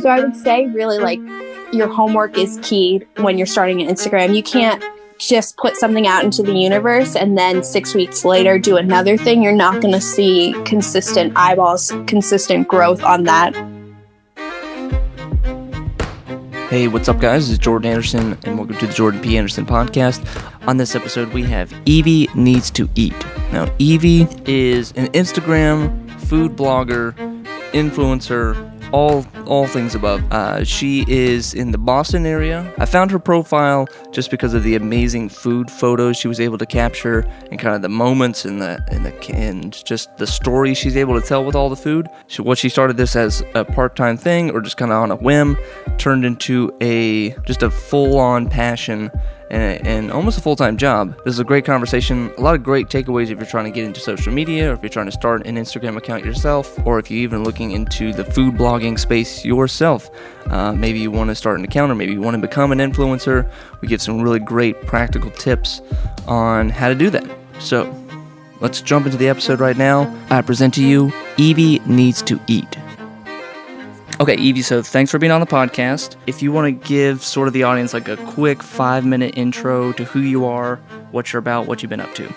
So I would say really like your homework is key when you're starting an Instagram. You can't just put something out into the universe and then six weeks later do another thing. You're not going to see consistent eyeballs, consistent growth on that. Hey, what's up, guys? This is Jordan Anderson, and welcome to the Jordan P. Anderson podcast. On this episode, we have Evie Needs to Eat. Now, Evie is an Instagram food blogger, influencer, all all things above. Uh, she is in the Boston area. I found her profile just because of the amazing food photos she was able to capture and kind of the moments and the and the and just the story she's able to tell with all the food. She, what she started this as a part time thing or just kind of on a whim turned into a just a full on passion and, and almost a full time job. This is a great conversation. A lot of great takeaways if you're trying to get into social media, or if you're trying to start an Instagram account yourself, or if you're even looking into the food blogging space yourself. Uh, maybe you want to start an account, or maybe you want to become an influencer. We give some really great practical tips on how to do that. So, let's jump into the episode right now. I present to you Evie Needs to Eat. Okay, Evie, so thanks for being on the podcast. If you want to give sort of the audience like a quick five minute intro to who you are, what you're about, what you've been up to.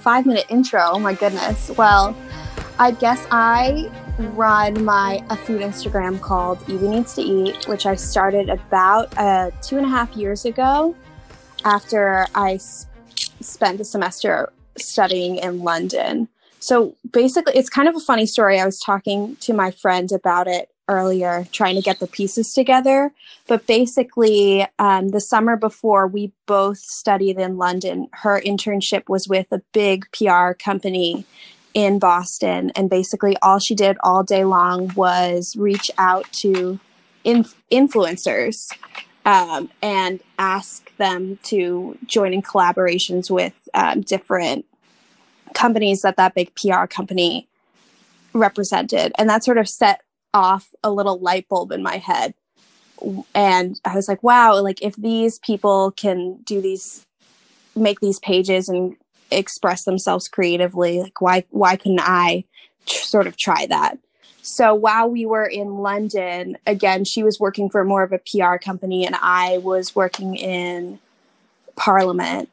Five minute intro, oh my goodness. Well, I guess I run my a food Instagram called Evie Needs to Eat, which I started about uh, two and a half years ago after I s- spent a semester studying in London. So basically, it's kind of a funny story. I was talking to my friend about it earlier, trying to get the pieces together. But basically, um, the summer before we both studied in London, her internship was with a big PR company in Boston. And basically, all she did all day long was reach out to inf- influencers um, and ask them to join in collaborations with um, different companies that that big PR company represented. And that sort of set off a little light bulb in my head. And I was like, wow, like if these people can do these, make these pages and express themselves creatively, like why, why couldn't I tr- sort of try that? So while we were in London, again, she was working for more of a PR company and I was working in Parliament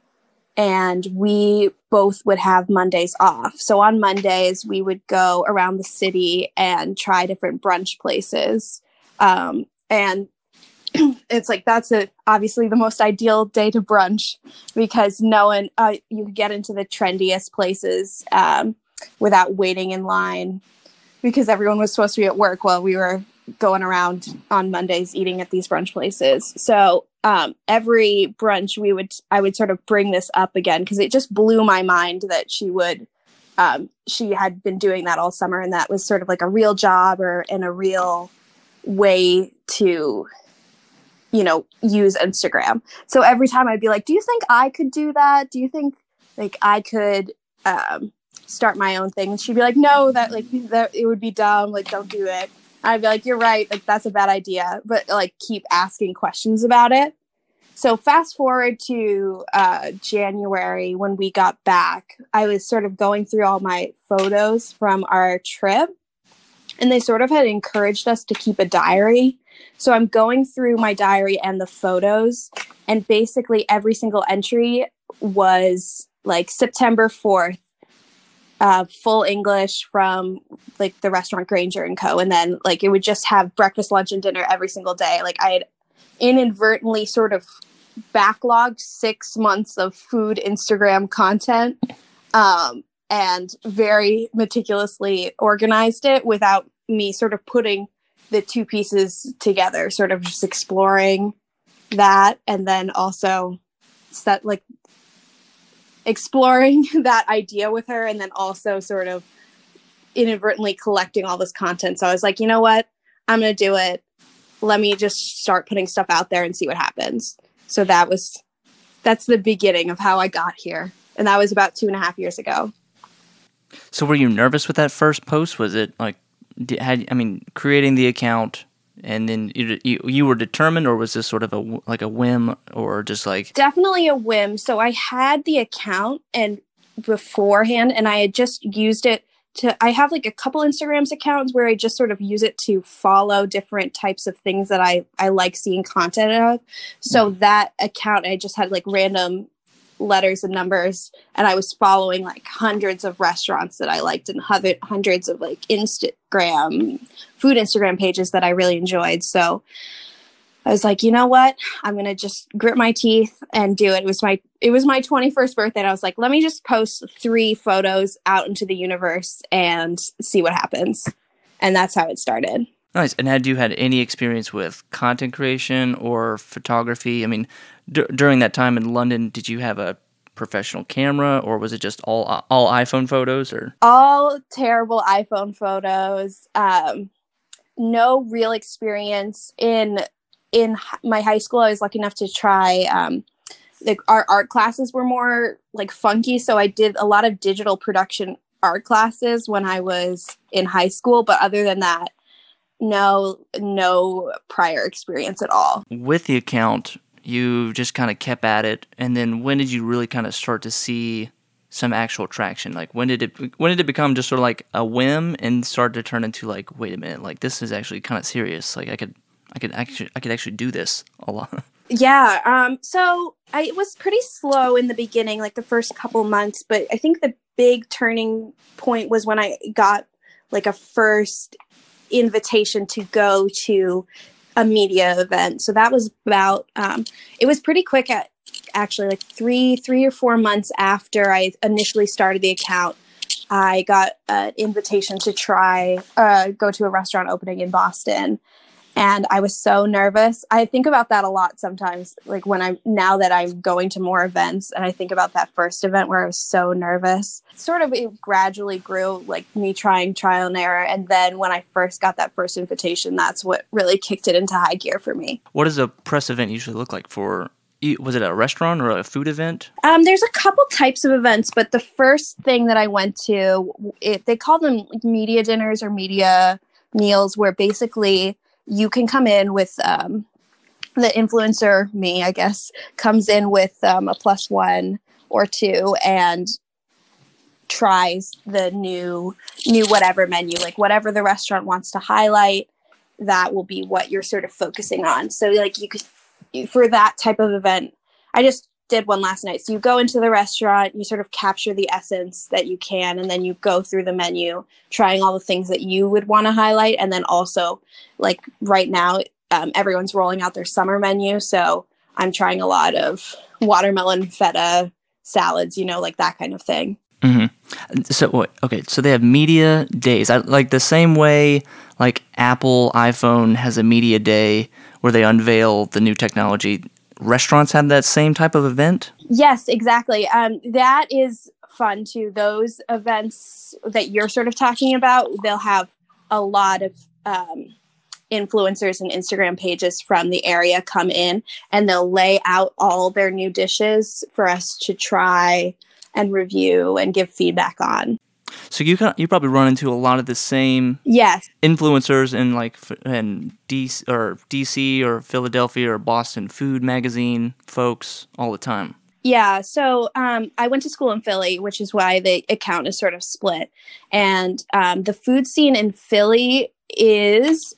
and we both would have Mondays off. So on Mondays, we would go around the city and try different brunch places. Um, and it's like that's a, obviously the most ideal day to brunch because no one uh, you could get into the trendiest places um, without waiting in line because everyone was supposed to be at work while we were going around on Mondays eating at these brunch places. So um, every brunch we would I would sort of bring this up again because it just blew my mind that she would um, she had been doing that all summer and that was sort of like a real job or in a real way to you know use Instagram. So every time I'd be like, "Do you think I could do that? Do you think like I could um, start my own thing?" And she'd be like, "No, that like that it would be dumb. Like don't do it." I'd be like, you're right, like that's a bad idea, but like keep asking questions about it. So fast forward to uh, January when we got back, I was sort of going through all my photos from our trip, and they sort of had encouraged us to keep a diary. So I'm going through my diary and the photos, and basically every single entry was like September 4th, uh, full English from like the restaurant Granger and Co. And then like it would just have breakfast, lunch, and dinner every single day. Like I had inadvertently sort of backlogged six months of food Instagram content um, and very meticulously organized it without me sort of putting the two pieces together, sort of just exploring that and then also set like exploring that idea with her and then also sort of inadvertently collecting all this content. So I was like, you know what? I'm going to do it. Let me just start putting stuff out there and see what happens. So that was, that's the beginning of how I got here. And that was about two and a half years ago. So were you nervous with that first post? Was it like, had, I mean, creating the account and then you, you, you were determined or was this sort of a like a whim or just like definitely a whim so i had the account and beforehand and i had just used it to I have like a couple Instagrams accounts where I just sort of use it to follow different types of things that I I like seeing content of. So mm. that account I just had like random letters and numbers and I was following like hundreds of restaurants that I liked and hundreds of like Instagram food Instagram pages that I really enjoyed. So I was like, you know what? I'm gonna just grit my teeth and do it. It was my it was my 21st birthday, and I was like, let me just post three photos out into the universe and see what happens. And that's how it started. Nice. And had you had any experience with content creation or photography? I mean, d- during that time in London, did you have a professional camera, or was it just all all iPhone photos? Or all terrible iPhone photos. Um, no real experience in in my high school, I was lucky enough to try. Um, the, our art classes were more like funky, so I did a lot of digital production art classes when I was in high school. But other than that, no, no prior experience at all. With the account, you just kind of kept at it, and then when did you really kind of start to see some actual traction? Like when did it when did it become just sort of like a whim and start to turn into like, wait a minute, like this is actually kind of serious. Like I could I could actually I could actually do this a lot. Yeah. Um, so I it was pretty slow in the beginning, like the first couple months, but I think the big turning point was when I got like a first invitation to go to a media event. So that was about um, it was pretty quick at actually like three three or four months after I initially started the account. I got an invitation to try uh, go to a restaurant opening in Boston and I was so nervous. I think about that a lot sometimes, like when I'm now that I'm going to more events, and I think about that first event where I was so nervous. Sort of it gradually grew, like me trying trial and error, and then when I first got that first invitation, that's what really kicked it into high gear for me. What does a press event usually look like for? Was it a restaurant or a food event? Um, there's a couple types of events, but the first thing that I went to, it, they call them like media dinners or media meals, where basically you can come in with um, the influencer, me, I guess, comes in with um, a plus one or two and tries the new new whatever menu like whatever the restaurant wants to highlight that will be what you're sort of focusing on. So like you could for that type of event i just did one last night. So you go into the restaurant, you sort of capture the essence that you can, and then you go through the menu, trying all the things that you would want to highlight. And then also, like right now, um, everyone's rolling out their summer menu. So I'm trying a lot of watermelon feta salads, you know, like that kind of thing. Mm-hmm. So okay, so they have media days. I, like the same way, like Apple iPhone has a media day where they unveil the new technology restaurants have that same type of event? Yes, exactly. Um, that is fun too. Those events that you're sort of talking about, they'll have a lot of um, influencers and Instagram pages from the area come in and they'll lay out all their new dishes for us to try and review and give feedback on. So you can, you probably run into a lot of the same yes influencers in like in DC or DC or Philadelphia or Boston food magazine folks all the time. Yeah, so um, I went to school in Philly, which is why the account is sort of split. And um, the food scene in Philly is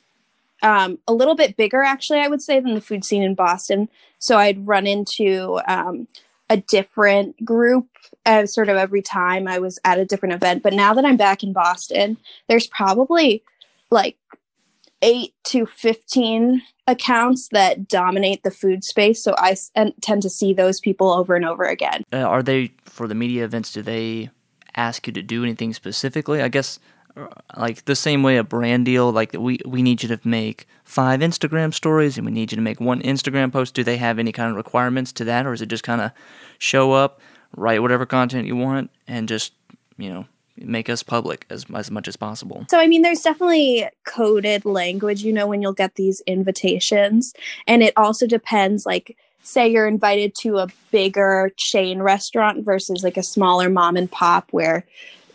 um, a little bit bigger, actually, I would say, than the food scene in Boston. So I'd run into um, a different group uh, sort of every time I was at a different event. But now that I'm back in Boston, there's probably like eight to 15 accounts that dominate the food space. So I s- tend to see those people over and over again. Uh, are they, for the media events, do they ask you to do anything specifically? I guess uh, like the same way a brand deal like we we need you to make five Instagram stories and we need you to make one Instagram post do they have any kind of requirements to that or is it just kind of show up write whatever content you want and just you know make us public as as much as possible. So I mean there's definitely coded language you know when you'll get these invitations and it also depends like say you're invited to a bigger chain restaurant versus like a smaller mom and pop where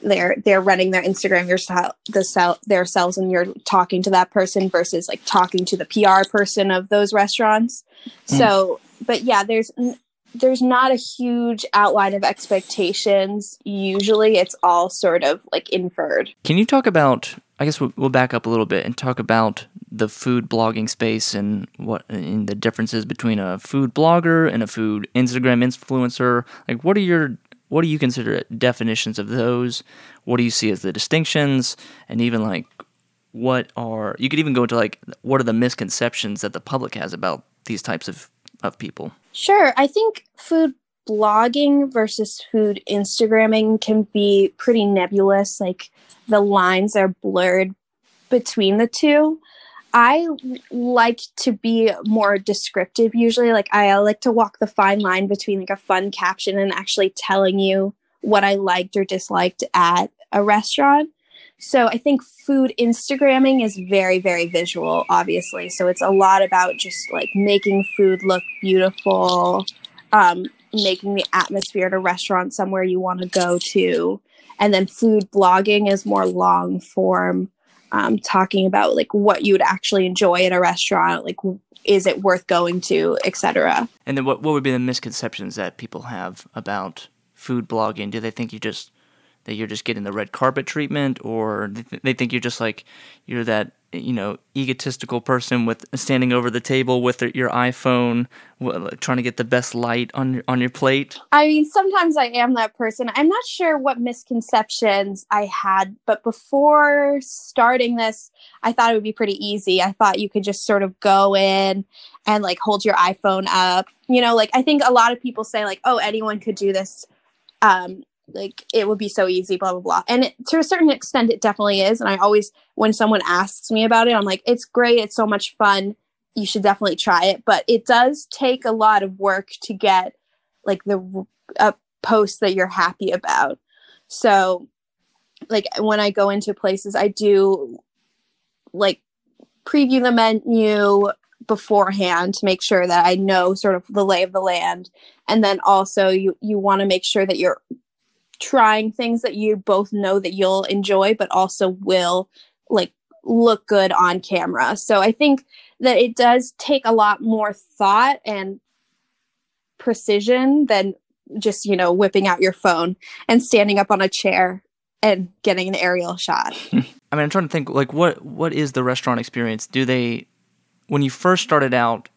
they're they're running their Instagram yourself the sell their selves and you're talking to that person versus like talking to the PR person of those restaurants. Mm. So, but yeah, there's there's not a huge outline of expectations. Usually it's all sort of like inferred. Can you talk about I guess we'll, we'll back up a little bit and talk about the food blogging space and what in the differences between a food blogger and a food Instagram influencer. Like what are your what do you consider definitions of those? What do you see as the distinctions and even like what are you could even go into like what are the misconceptions that the public has about these types of of people? Sure. I think food blogging versus food Instagramming can be pretty nebulous. Like the lines are blurred between the two. I like to be more descriptive usually. Like I like to walk the fine line between like a fun caption and actually telling you what I liked or disliked at a restaurant. So I think food Instagramming is very, very visual, obviously. So it's a lot about just like making food look beautiful, um, making the atmosphere at a restaurant somewhere you want to go to. And then food blogging is more long form, um, talking about like what you would actually enjoy at a restaurant, like is it worth going to, etc. And then what what would be the misconceptions that people have about food blogging? Do they think you just that you're just getting the red carpet treatment, or they think you're just like you're that you know egotistical person with standing over the table with your iPhone, trying to get the best light on on your plate. I mean, sometimes I am that person. I'm not sure what misconceptions I had, but before starting this, I thought it would be pretty easy. I thought you could just sort of go in and like hold your iPhone up. You know, like I think a lot of people say like, "Oh, anyone could do this." Um, like it would be so easy blah blah blah. And it, to a certain extent it definitely is. And i always when someone asks me about it i'm like it's great. It's so much fun. You should definitely try it. But it does take a lot of work to get like the a post that you're happy about. So like when i go into places i do like preview the menu beforehand to make sure that I know sort of the lay of the land. And then also you you want to make sure that you're trying things that you both know that you'll enjoy but also will like look good on camera. So i think that it does take a lot more thought and precision than just you know whipping out your phone and standing up on a chair and getting an aerial shot. I mean i'm trying to think like what what is the restaurant experience? Do they when you first started out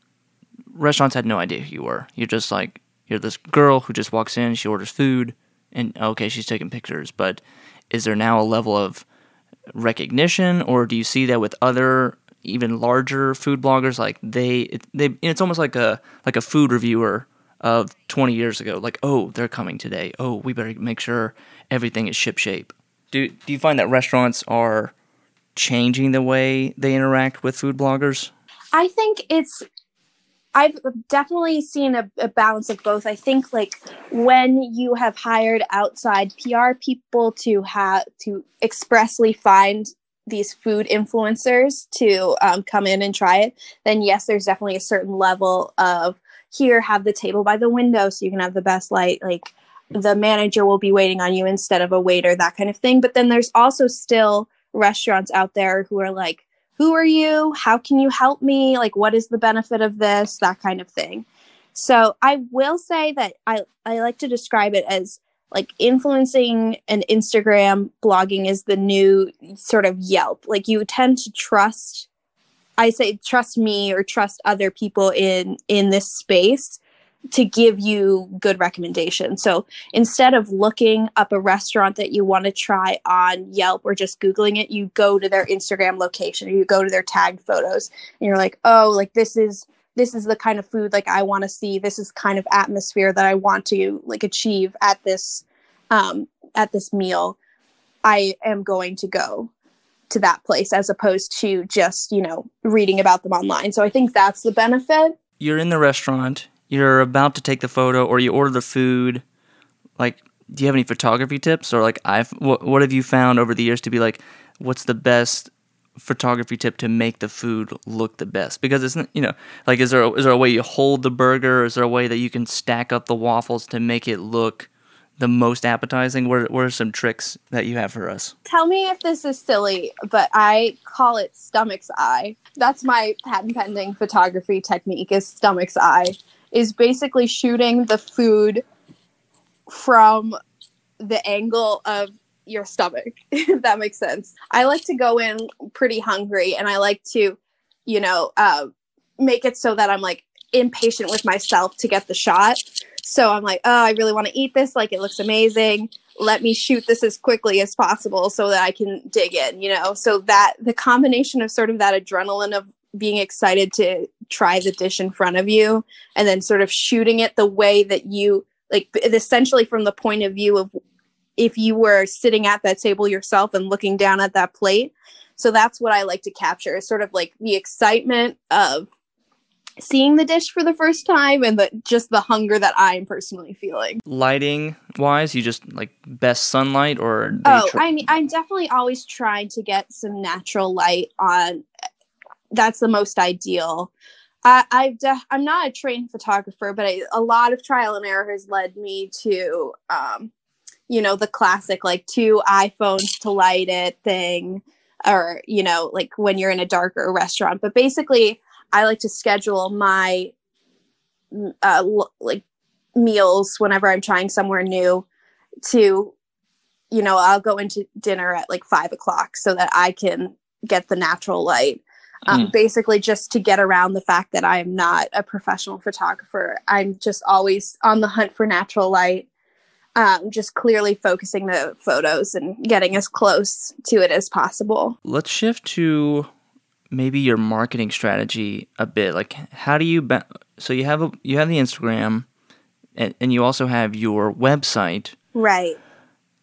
restaurants had no idea who you were. You're just like you're this girl who just walks in she orders food and okay, she's taking pictures, but is there now a level of recognition, or do you see that with other even larger food bloggers? Like they, it, they, it's almost like a like a food reviewer of 20 years ago. Like, oh, they're coming today. Oh, we better make sure everything is ship shape. Do do you find that restaurants are changing the way they interact with food bloggers? I think it's I've definitely seen a, a, balance of both. I think like when you have hired outside PR people to have to expressly find these food influencers to um, come in and try it, then yes, there's definitely a certain level of here, have the table by the window so you can have the best light. Like the manager will be waiting on you instead of a waiter, that kind of thing. But then there's also still restaurants out there who are like, who are you? How can you help me? Like, what is the benefit of this? That kind of thing. So I will say that I, I like to describe it as like influencing and Instagram blogging is the new sort of Yelp. Like you tend to trust I say trust me or trust other people in in this space to give you good recommendations. So instead of looking up a restaurant that you want to try on Yelp or just Googling it, you go to their Instagram location or you go to their tagged photos and you're like, oh, like this is this is the kind of food like I want to see. This is kind of atmosphere that I want to like achieve at this um at this meal. I am going to go to that place as opposed to just, you know, reading about them online. So I think that's the benefit. You're in the restaurant, you're about to take the photo or you order the food, like do you have any photography tips? Or like I've what, what have you found over the years to be like what's the best photography tip to make the food look the best? Because it's you know like is there a, is there a way you hold the burger? Is there a way that you can stack up the waffles to make it look the most appetizing? What, what are some tricks that you have for us? Tell me if this is silly but i call it stomach's eye. That's my patent pending photography technique is stomach's eye is basically shooting the food from the angle of your stomach, if that makes sense. I like to go in pretty hungry and I like to, you know, uh, make it so that I'm like impatient with myself to get the shot. So I'm like, oh, I really want to eat this. Like, it looks amazing. Let me shoot this as quickly as possible so that I can dig in, you know? So that the combination of sort of that adrenaline of being excited to try the dish in front of you and then sort of shooting it the way that you like essentially from the point of view of if you were sitting at that table yourself and looking down at that plate. So that's what I like to capture is sort of like the excitement of seeing the dish for the first time and the just the hunger that I'm personally feeling. Lighting wise, you just like best sunlight or Oh, tr- I mean I'm definitely always trying to get some natural light on that's the most ideal. I, I've de- I'm not a trained photographer, but I, a lot of trial and error has led me to um, you know the classic like two iphones to light it thing or you know like when you're in a darker restaurant but basically i like to schedule my uh, like meals whenever i'm trying somewhere new to you know i'll go into dinner at like five o'clock so that i can get the natural light um, mm. basically just to get around the fact that i am not a professional photographer i'm just always on the hunt for natural light um, just clearly focusing the photos and getting as close to it as possible. Let's shift to maybe your marketing strategy a bit. Like, how do you ba- so you have a you have the Instagram, and, and you also have your website, right?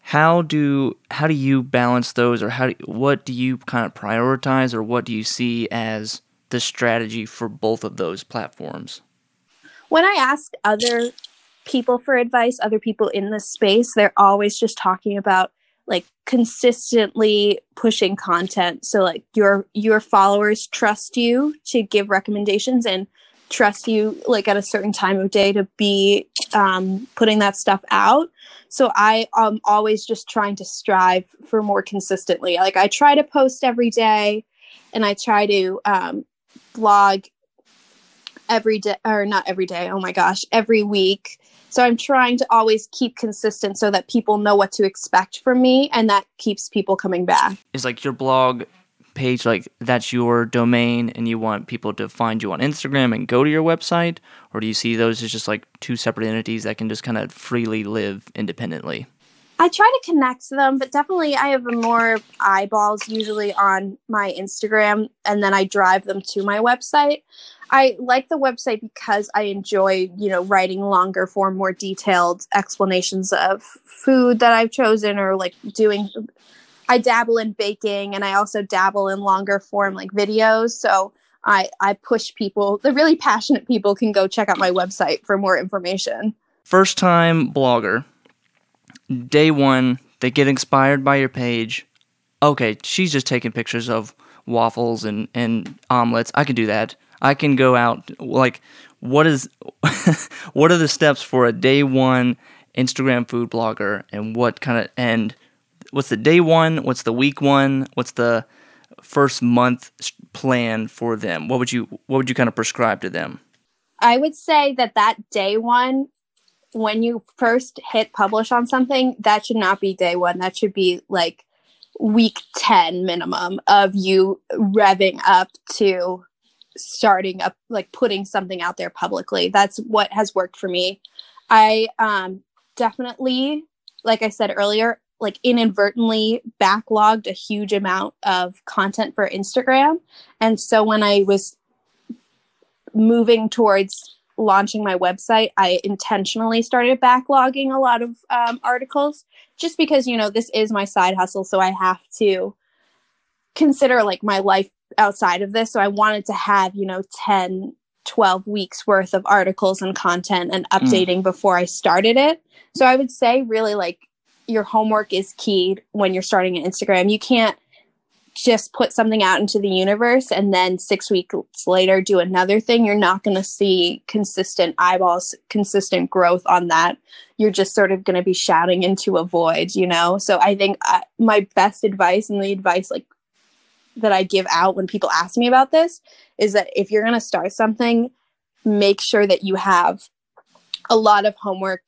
How do how do you balance those, or how do, what do you kind of prioritize, or what do you see as the strategy for both of those platforms? When I ask other people for advice, other people in this space, they're always just talking about like consistently pushing content. So like your your followers trust you to give recommendations and trust you like at a certain time of day to be um, putting that stuff out. So I am always just trying to strive for more consistently. Like I try to post every day, and I try to um, blog every day or not every day. Oh my gosh, every week so I'm trying to always keep consistent so that people know what to expect from me and that keeps people coming back. Is like your blog page like that's your domain and you want people to find you on Instagram and go to your website or do you see those as just like two separate entities that can just kind of freely live independently? I try to connect them, but definitely I have more eyeballs usually on my Instagram and then I drive them to my website. I like the website because I enjoy, you know, writing longer form, more detailed explanations of food that I've chosen or like doing I dabble in baking and I also dabble in longer form like videos. So I I push people, the really passionate people can go check out my website for more information. First time blogger. Day 1, they get inspired by your page. Okay, she's just taking pictures of waffles and and omelets. I can do that. I can go out like what is what are the steps for a day one Instagram food blogger and what kind of and what's the day one, what's the week one, what's the first month plan for them? What would you what would you kind of prescribe to them? I would say that that day one when you first hit publish on something, that should not be day one. That should be like week 10 minimum of you revving up to starting up like putting something out there publicly that's what has worked for me i um definitely like i said earlier like inadvertently backlogged a huge amount of content for instagram and so when i was moving towards launching my website i intentionally started backlogging a lot of um, articles just because you know this is my side hustle so i have to consider like my life outside of this. So I wanted to have, you know, 10, 12 weeks worth of articles and content and mm. updating mm. before I started it. So I would say really like your homework is key when you're starting an Instagram. You can't just put something out into the universe and then six weeks later do another thing. You're not going to see consistent eyeballs, consistent growth on that. You're just sort of going to be shouting into a void, you know? So I think uh, my best advice and the advice like that I give out when people ask me about this is that if you're going to start something, make sure that you have a lot of homework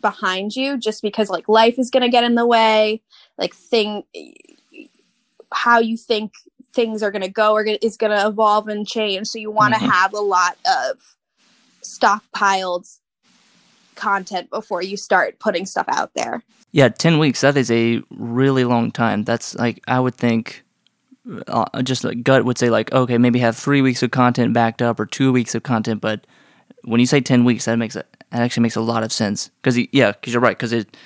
behind you just because like life is going to get in the way. Like thing how you think things are going to go or is going to evolve and change. So you want to mm-hmm. have a lot of stockpiled content before you start putting stuff out there. Yeah 10 weeks that is a really long time. That's like i would think uh, just like gut would say like okay maybe have three weeks of content backed up or two weeks of content but when you say 10 weeks that makes it that actually makes a lot of sense. Because yeah because you're right because it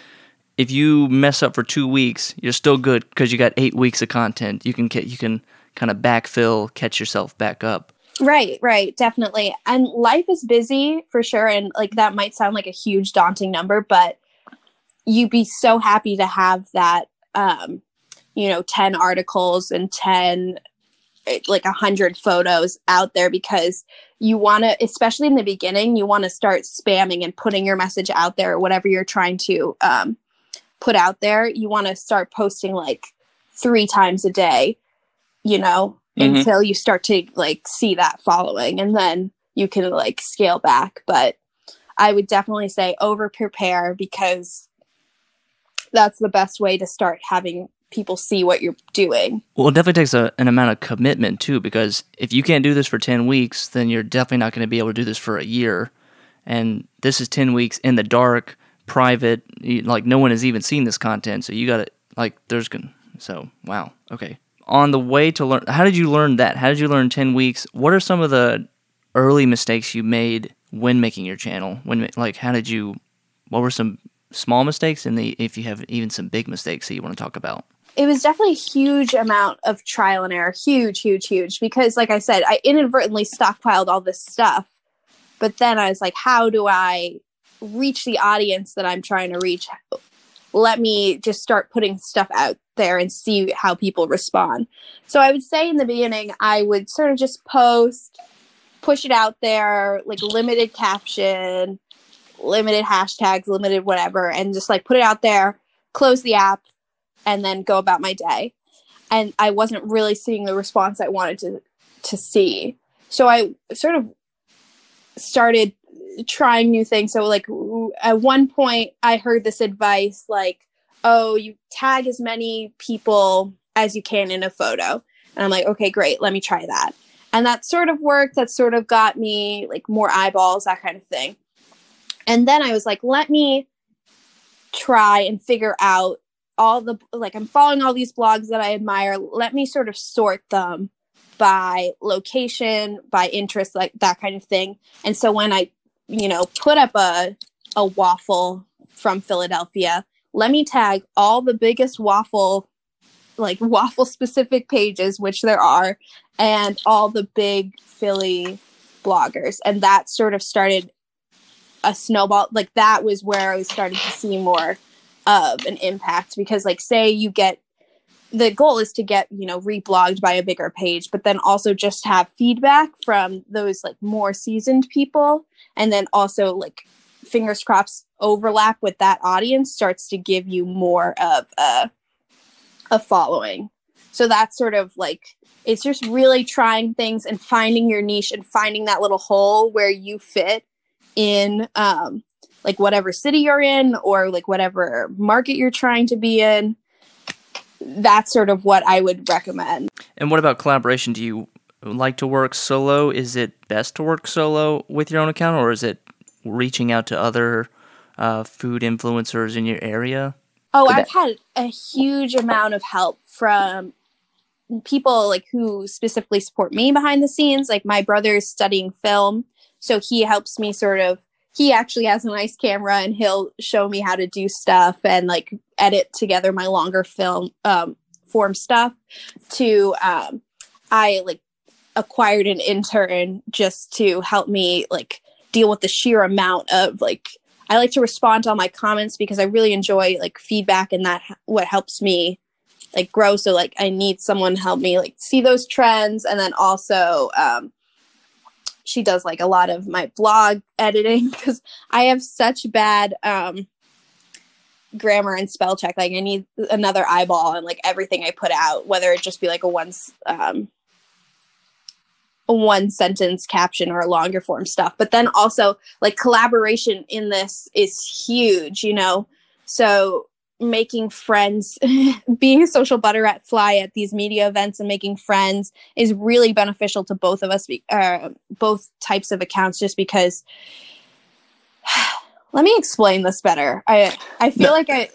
if you mess up for two weeks you're still good because you got eight weeks of content. You can get you can kind of backfill catch yourself back up. Right right definitely. And life is busy for sure and like that might sound like a huge daunting number but you'd be so happy to have that um you know 10 articles and 10 eh, like a hundred photos out there because you want to especially in the beginning you want to start spamming and putting your message out there whatever you're trying to um, put out there you want to start posting like three times a day you know mm-hmm. until you start to like see that following and then you can like scale back but i would definitely say over prepare because that's the best way to start having people see what you're doing. Well, it definitely takes a, an amount of commitment too, because if you can't do this for 10 weeks, then you're definitely not going to be able to do this for a year. And this is 10 weeks in the dark, private, like no one has even seen this content. So you got to, like, there's going so wow. Okay. On the way to learn, how did you learn that? How did you learn 10 weeks? What are some of the early mistakes you made when making your channel? When, like, how did you, what were some small mistakes and the, if you have even some big mistakes that you want to talk about? It was definitely a huge amount of trial and error huge huge huge because like i said i inadvertently stockpiled all this stuff but then i was like how do i reach the audience that i'm trying to reach? Let me just start putting stuff out there and see how people respond. So i would say in the beginning i would sort of just post push it out there like limited caption limited hashtags limited whatever and just like put it out there close the app and then go about my day. And I wasn't really seeing the response I wanted to to see. So I sort of started trying new things. So like at one point I heard this advice like, "Oh, you tag as many people as you can in a photo." And I'm like, "Okay, great. Let me try that." And that sort of worked. That sort of got me like more eyeballs, that kind of thing. And then I was like, "Let me try and figure out all the like I'm following all these blogs that I admire. Let me sort of sort them by location, by interest, like that kind of thing. And so when I, you know, put up a a waffle from Philadelphia, let me tag all the biggest waffle like waffle specific pages, which there are, and all the big Philly bloggers. And that sort of started a snowball. Like that was where I was starting to see more of an impact because like say you get the goal is to get you know reblogged by a bigger page but then also just have feedback from those like more seasoned people. And then also like fingers crossed overlap with that audience starts to give you more of a, a following. So that's sort of like it's just really trying things and finding your niche and finding that little hole where you fit in um, like whatever city you're in or like whatever market you're trying to be in that's sort of what i would recommend. And what about collaboration? Do you like to work solo? Is it best to work solo with your own account or is it reaching out to other uh, food influencers in your area? Oh i've had a huge amount of help from people like who specifically support me behind the scenes. Like my brother's studying film so he helps me sort of he actually has a nice camera and he'll show me how to do stuff and like edit together my longer film um, form stuff to um, i like acquired an intern just to help me like deal with the sheer amount of like i like to respond to all my comments because i really enjoy like feedback and that what helps me like grow. So like i need someone help me like see those trends and then also um, she does like a lot of my blog editing because I have such bad um, grammar and spell check. Like I need another eyeball and like everything I put out, whether it just be like a once um, one sentence caption or longer form stuff. But then also like collaboration in this is huge, you know. So making friends, being a social butter at fly at these media events and making friends is really beneficial to both of us, uh, both types of accounts, just because. Let me explain this better. I I feel no, like I.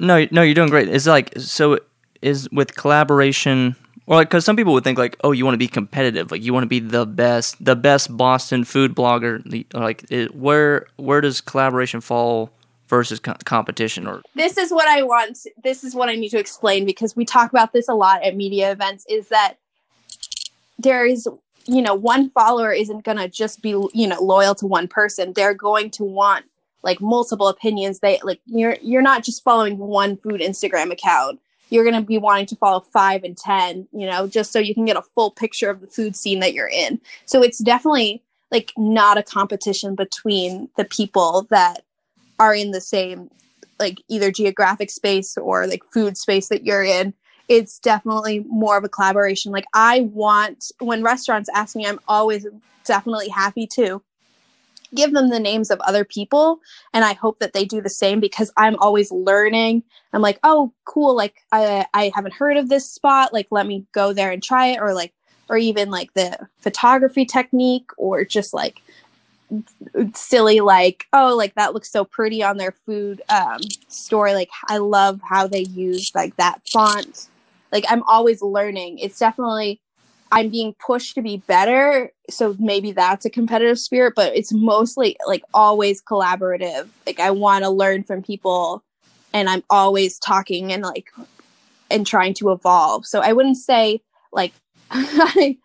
No, no, you're doing great. It's like so. Is with collaboration or like, because some people would think like, oh, you want to be competitive, like you want to be the best, the best Boston food blogger. Like, it, where where does collaboration fall versus co- competition? Or this is what I want. This is what I need to explain because we talk about this a lot at media events. Is that there is you know one follower isn't going to just be you know loyal to one person. They're going to want like multiple opinions. They like you're you're not just following one food Instagram account you're going to be wanting to follow five and 10, you know, just so you can get a full picture of the food scene that you're in. So it's definitely like not a competition between the people that are in the same, like either geographic space or like food space that you're in. It's definitely more of a collaboration. Like, I want, when restaurants ask me, I'm always definitely happy to give them the names of other people and i hope that they do the same because i'm always learning i'm like oh cool like i i haven't heard of this spot like let me go there and try it or like or even like the photography technique or just like silly like oh like that looks so pretty on their food um store like i love how they use like that font like i'm always learning it's definitely I'm being pushed to be better. So maybe that's a competitive spirit, but it's mostly like always collaborative. Like I want to learn from people and I'm always talking and like and trying to evolve. So I wouldn't say like I,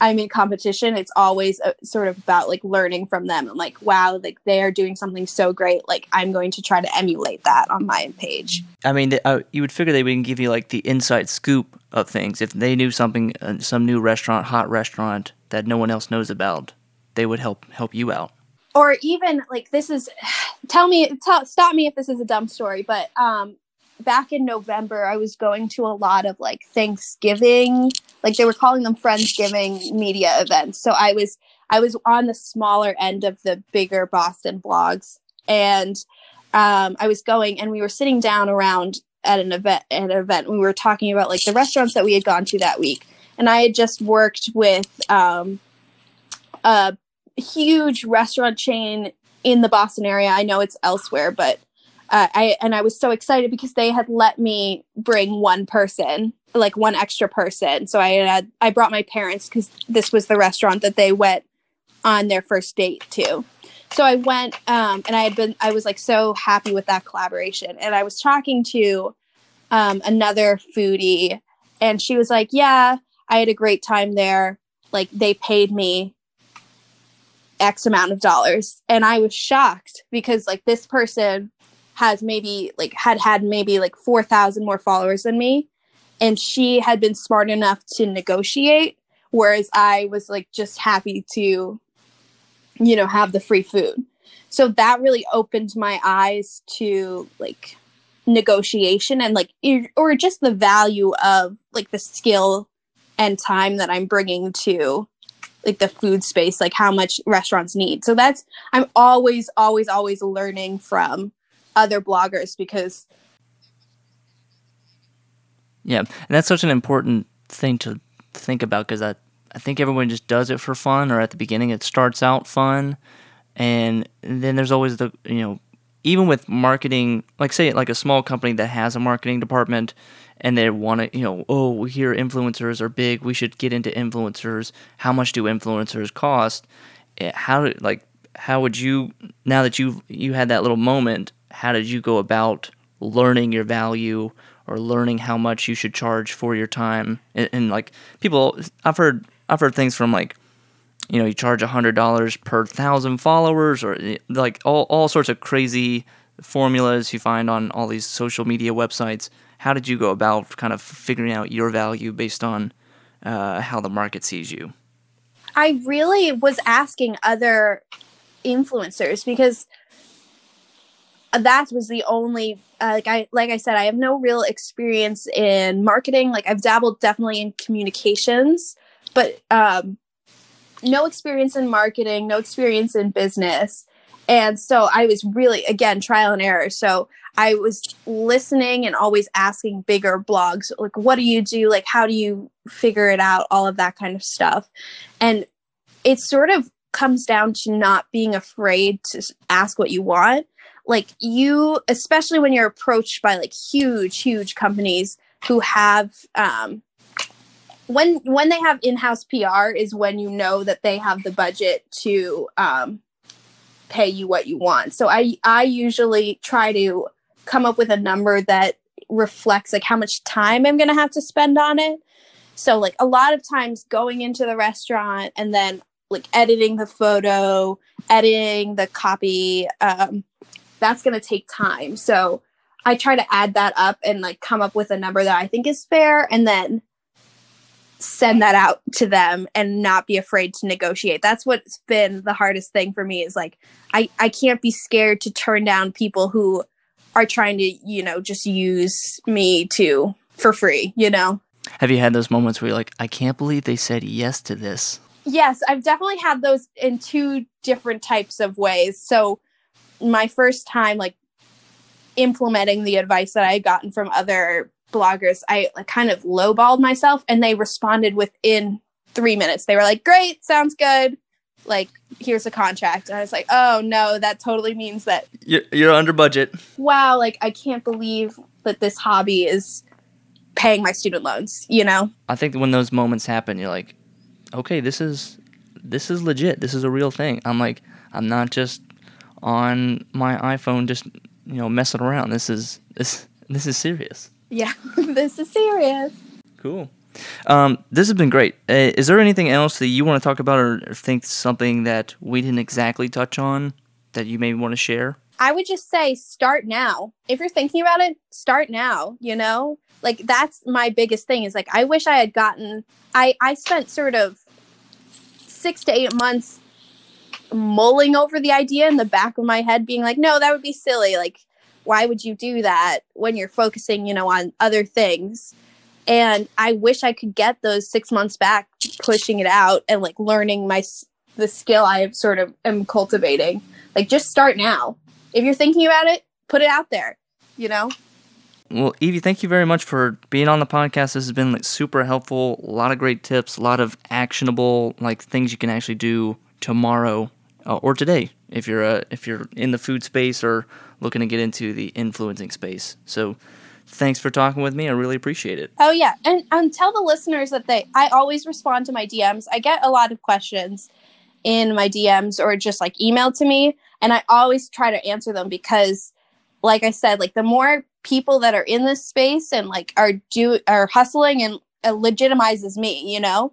I'm in competition, it's always a, sort of about like learning from them. I'm like, wow, like they are doing something so great. Like I'm going to try to emulate that on my page. I mean, uh, you would figure they would give you like the inside scoop of things. If they knew something, uh, some new restaurant, hot restaurant that no one else knows about, they would help help you out. Or even like this is, tell me, tell, stop me if this is a dumb story, but um, back in November, I was going to a lot of like Thanksgiving, like they were calling them Friendsgiving media events. So I was I was on the smaller end of the bigger Boston blogs, and um, I was going, and we were sitting down around at an event. At an event, we were talking about like the restaurants that we had gone to that week, and I had just worked with um, a huge restaurant chain in the Boston area. I know it's elsewhere, but uh, I and I was so excited because they had let me bring one person, like one extra person. So I had I brought my parents because this was the restaurant that they went on their first date to. So I went um, and I had been I was like so happy with that collaboration. And I was talking to um, another foodie, and she was like, "Yeah, I had a great time there. Like they paid me X amount of dollars," and I was shocked because like this person has maybe like had had maybe like 4,000 more followers than me and she had been smart enough to negotiate whereas I was like just happy to you know have the free food. So that really opened my eyes to like negotiation and like or just the value of like the skill and time that I'm bringing to like the food space like how much restaurants need. So that's I'm always always always learning from other bloggers because yeah and that's such an important thing to think about because I, I think everyone just does it for fun or at the beginning it starts out fun. And then there's always the you know even with marketing like say like a small company that has a marketing department and they want to you know oh we hear influencers are big we should get into influencers how much do influencers cost? Eh, how like how would you now that you you had that little moment how did you go about learning your value or learning how much you should charge for your time? And, and like people i've heard i've heard things from like you know you charge a hundred dollars per thousand followers or like all, all sorts of crazy formulas you find on all these social media websites. How did you go about kind of figuring out your value based on uh, how the market sees you? I really was asking other influencers because that was the only uh, like I like I said I have no real experience in marketing like I've dabbled definitely in communications but um no experience in marketing, no experience in business. And so I was really, again, trial and error. So I was listening and always asking bigger blogs, like, what do you do? Like, how do you figure it out? All of that kind of stuff. And it sort of comes down to not being afraid to ask what you want. Like, you, especially when you're approached by like huge, huge companies who have, um, when when they have in-house PR is when you know that they have the budget to um, pay you what you want. So I I usually try to come up with a number that reflects like how much time I'm going to have to spend on it. So like a lot of times going into the restaurant and then like editing the photo, editing the copy, um, that's going to take time. So I try to add that up and like come up with a number that I think is fair and then send that out to them and not be afraid to negotiate. That's what's been the hardest thing for me is like I I can't be scared to turn down people who are trying to, you know, just use me to for free, you know. Have you had those moments where you're like, I can't believe they said yes to this? Yes, I've definitely had those in two different types of ways. So my first time like implementing the advice that I had gotten from other bloggers, I like, kind of lowballed myself and they responded within three minutes. They were like, great, sounds good. Like, here's a contract. And I was like, oh no, that totally means that you're, you're under budget. Wow, like, I can't believe that this hobby is paying my student loans, you know? I think when those moments happen, you're like, okay, this is this is legit. This is a real thing. I'm like, I'm not just on my iPhone just you know messing around. This is this this is serious. Yeah, this is serious. Cool. Um, this has been great. Uh, is there anything else that you want to talk about or, or think something that we didn't exactly touch on that you maybe want to share? I would just say start now. If you're thinking about it, start now, you know? Like that's my biggest thing is like I wish I had gotten I I spent sort of 6 to 8 months mulling over the idea in the back of my head being like, "No, that would be silly." Like why would you do that when you're focusing, you know, on other things? And I wish I could get those 6 months back pushing it out and like learning my the skill I sort of am cultivating. Like just start now. If you're thinking about it, put it out there, you know? Well, Evie, thank you very much for being on the podcast. This has been like super helpful. A lot of great tips, a lot of actionable like things you can actually do tomorrow uh, or today if you're uh, if you're in the food space or looking to get into the influencing space. So, thanks for talking with me. I really appreciate it. Oh yeah, and and tell the listeners that they I always respond to my DMs. I get a lot of questions in my DMs or just like email to me, and I always try to answer them because like I said, like the more people that are in this space and like are do are hustling and it legitimizes me, you know?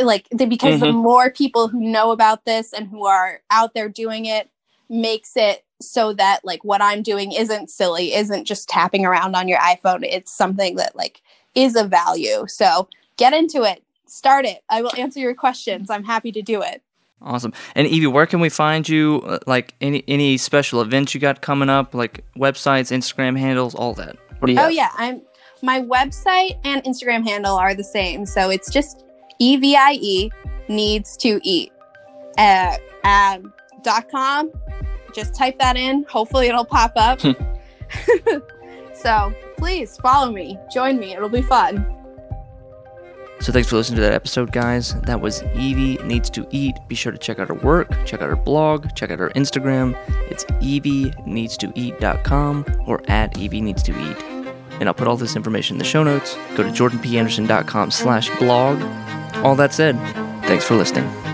Like because mm-hmm. the more people who know about this and who are out there doing it makes it so that like what I'm doing isn't silly, isn't just tapping around on your iPhone. It's something that like is of value. So get into it. Start it. I will answer your questions. I'm happy to do it. Awesome. And Evie, where can we find you? Uh, like any any special events you got coming up, like websites, Instagram handles, all that. What do you? Oh have? yeah, I'm. My website and Instagram handle are the same, so it's just evie needs to eat. Uh, um, dot com. Just type that in. Hopefully, it'll pop up. so please follow me, join me. It'll be fun. So thanks for listening to that episode, guys. That was Evie Needs to Eat. Be sure to check out her work, check out her blog, check out her Instagram. It's evieneedstoeat.com or at Evie Needs to Eat. And I'll put all this information in the show notes. Go to jordanpanderson.com slash blog. All that said, thanks for listening.